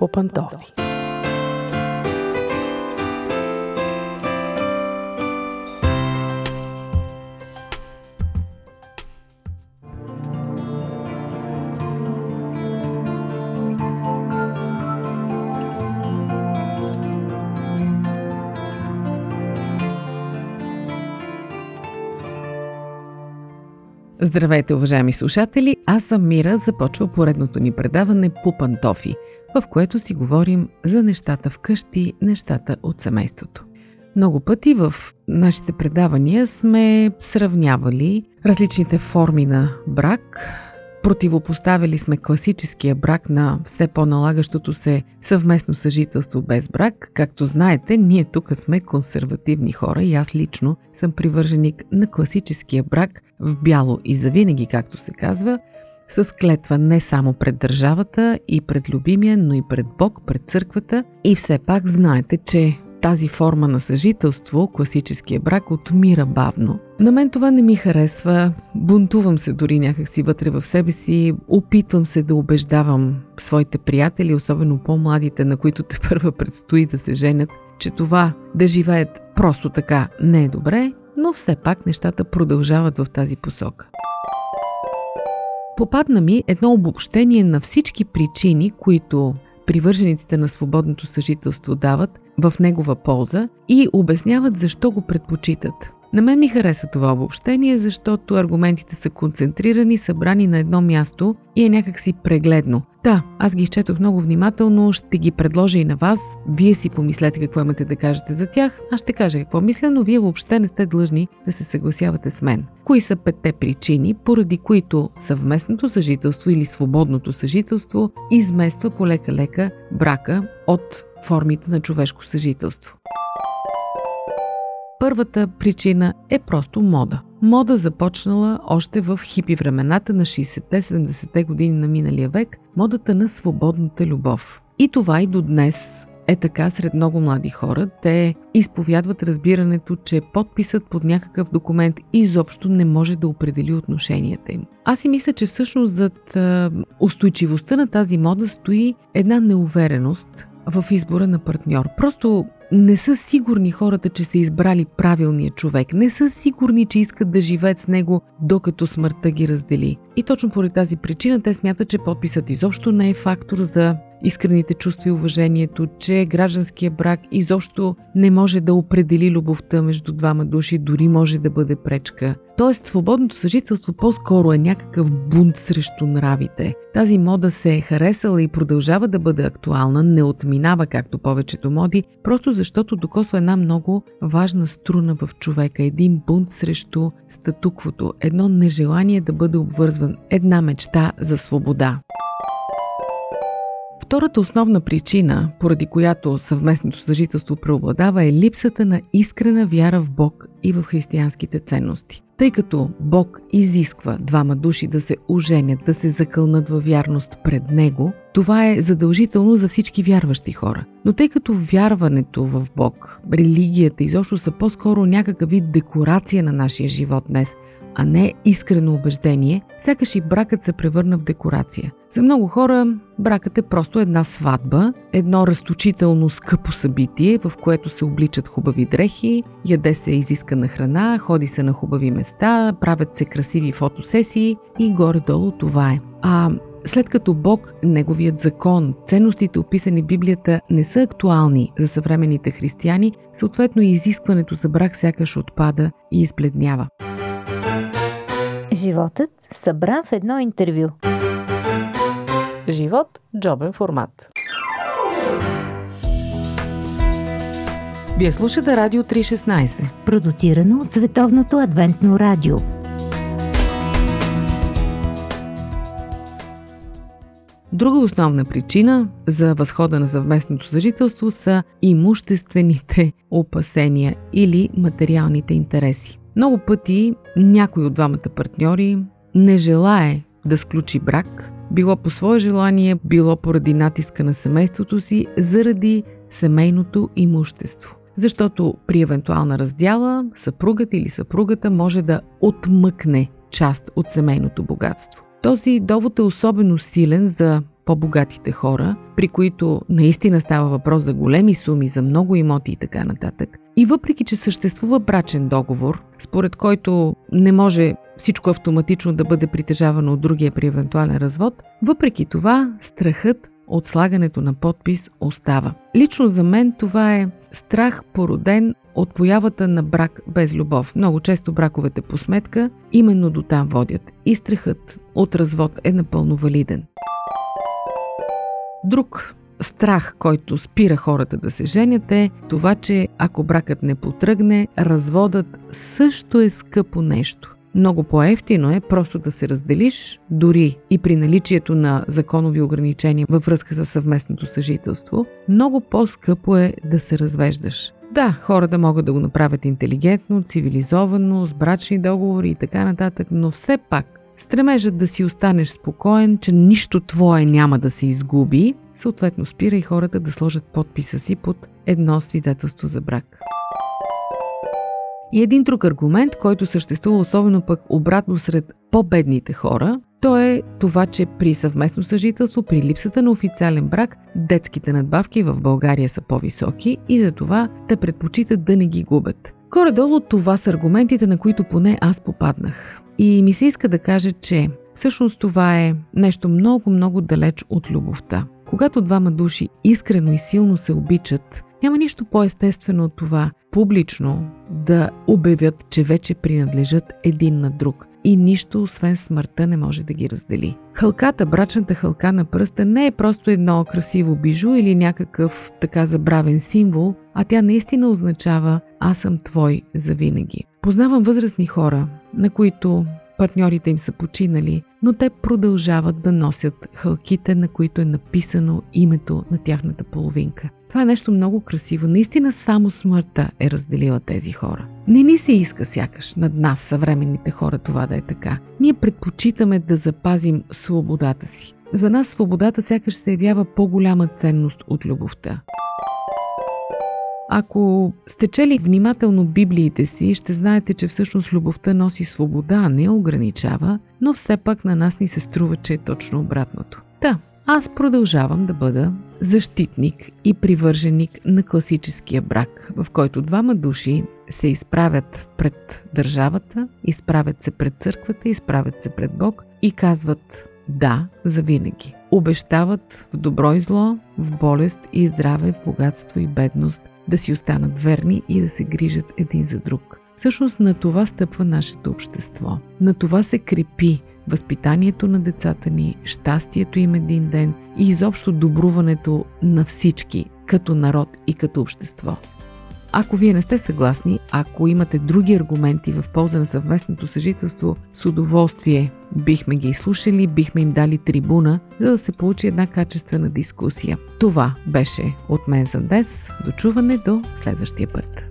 по Здравейте, уважаеми слушатели! Аз съм Мира. Започва поредното ни предаване по пантофи, в което си говорим за нещата вкъщи, нещата от семейството. Много пъти в нашите предавания сме сравнявали различните форми на брак, Противопоставили сме класическия брак на все по-налагащото се съвместно съжителство без брак. Както знаете, ние тук сме консервативни хора и аз лично съм привърженик на класическия брак в бяло и завинаги, както се казва, с клетва не само пред държавата и пред любимия, но и пред Бог, пред църквата. И все пак знаете, че тази форма на съжителство, класическия брак, отмира бавно. На мен това не ми харесва, бунтувам се дори някакси вътре в себе си, опитвам се да убеждавам своите приятели, особено по-младите, на които те първа предстои да се женят, че това да живеят просто така не е добре, но все пак нещата продължават в тази посока. Попадна ми едно обобщение на всички причини, които привържениците на свободното съжителство дават в негова полза и обясняват защо го предпочитат. На мен ми хареса това обобщение, защото аргументите са концентрирани, събрани на едно място и е някакси прегледно. Да, аз ги изчетох много внимателно, ще ги предложа и на вас. Вие си помислете какво имате да кажете за тях. Аз ще кажа какво мисля, но вие въобще не сте длъжни да се съгласявате с мен. Кои са петте причини, поради които съвместното съжителство или свободното съжителство измества полека-лека брака от формите на човешко съжителство? Първата причина е просто мода. Мода започнала още в хипи времената на 60-70-те години на миналия век, модата на свободната любов. И това и до днес е така сред много млади хора. Те изповядват разбирането, че подписът под някакъв документ изобщо не може да определи отношенията им. Аз си мисля, че всъщност зад устойчивостта на тази мода стои една неувереност в избора на партньор. Просто не са сигурни хората, че са избрали правилния човек. Не са сигурни, че искат да живеят с него, докато смъртта ги раздели. И точно поради тази причина те смятат, че подписът изобщо не е фактор за искрените чувства и уважението, че гражданския брак изобщо не може да определи любовта между двама души, дори може да бъде пречка. Тоест, свободното съжителство по-скоро е някакъв бунт срещу нравите. Тази мода се е харесала и продължава да бъде актуална, не отминава както повечето моди, просто защото докосва една много важна струна в човека, един бунт срещу статуквото, едно нежелание да бъде обвързван, една мечта за свобода. Втората основна причина, поради която съвместното съжителство преобладава е липсата на искрена вяра в Бог и в християнските ценности. Тъй като Бог изисква двама души да се оженят, да се закълнат във вярност пред Него, това е задължително за всички вярващи хора. Но тъй като вярването в Бог, религията изобщо са по-скоро някакъв вид декорация на нашия живот днес, а не искрено убеждение, сякаш и бракът се превърна в декорация. За много хора бракът е просто една сватба, едно разточително скъпо събитие, в което се обличат хубави дрехи, яде се изискана храна, ходи се на хубави места, правят се красиви фотосесии и горе-долу това е. А след като Бог, Неговият закон, ценностите описани в Библията не са актуални за съвременните християни, съответно изискването за брак сякаш отпада и избледнява. Животът събран в едно интервю. Живот – джобен формат. Вие слушате Радио 316. Продуцирано от Световното адвентно радио. Друга основна причина за възхода на съвместното съжителство са имуществените опасения или материалните интереси. Много пъти някой от двамата партньори не желае да сключи брак, било по свое желание, било поради натиска на семейството си, заради семейното имущество. Защото при евентуална раздяла съпругът или съпругата може да отмъкне част от семейното богатство. Този довод е особено силен за по-богатите хора, при които наистина става въпрос за големи суми, за много имоти и така нататък. И въпреки, че съществува брачен договор, според който не може всичко автоматично да бъде притежавано от другия при евентуален развод, въпреки това страхът от слагането на подпис остава. Лично за мен това е страх породен от появата на брак без любов. Много често браковете по сметка именно до там водят и страхът от развод е напълно валиден. Друг страх, който спира хората да се женят е това, че ако бракът не потръгне, разводът също е скъпо нещо. Много по-ефтино е просто да се разделиш, дори и при наличието на законови ограничения във връзка с съвместното съжителство. Много по-скъпо е да се развеждаш. Да, хората могат да го направят интелигентно, цивилизовано, с брачни договори и така нататък, но все пак стремежът да си останеш спокоен, че нищо твое няма да се изгуби, съответно спира и хората да сложат подписа си под едно свидетелство за брак. И един друг аргумент, който съществува особено пък обратно сред по-бедните хора, то е това, че при съвместно съжителство, при липсата на официален брак, детските надбавки в България са по-високи и затова те предпочитат да не ги губят. Горе-долу това са аргументите, на които поне аз попаднах. И ми се иска да кажа, че всъщност това е нещо много-много далеч от любовта. Когато двама души искрено и силно се обичат, няма нищо по-естествено от това публично да обявят, че вече принадлежат един на друг и нищо освен смъртта не може да ги раздели. Хълката, брачната хълка на пръста не е просто едно красиво бижу или някакъв така забравен символ, а тя наистина означава аз съм твой завинаги. Познавам възрастни хора, на които партньорите им са починали, но те продължават да носят хълките, на които е написано името на тяхната половинка. Това е нещо много красиво. Наистина само смъртта е разделила тези хора. Не ни се иска сякаш над нас, съвременните хора, това да е така. Ние предпочитаме да запазим свободата си. За нас свободата сякаш се явява по-голяма ценност от любовта. Ако сте чели внимателно библиите си, ще знаете, че всъщност любовта носи свобода, а не ограничава, но все пак на нас ни се струва, че е точно обратното. Да, аз продължавам да бъда защитник и привърженик на класическия брак, в който двама души се изправят пред държавата, изправят се пред църквата, изправят се пред Бог и казват да за винаги. Обещават в добро и зло, в болест и здраве, в богатство и бедност да си останат верни и да се грижат един за друг. Всъщност на това стъпва нашето общество. На това се крепи възпитанието на децата ни, щастието им един ден и изобщо добруването на всички като народ и като общество. Ако вие не сте съгласни, ако имате други аргументи в полза на съвместното съжителство, с удоволствие бихме ги изслушали, бихме им дали трибуна, за да се получи една качествена дискусия. Това беше от мен за днес. Дочуване до следващия път.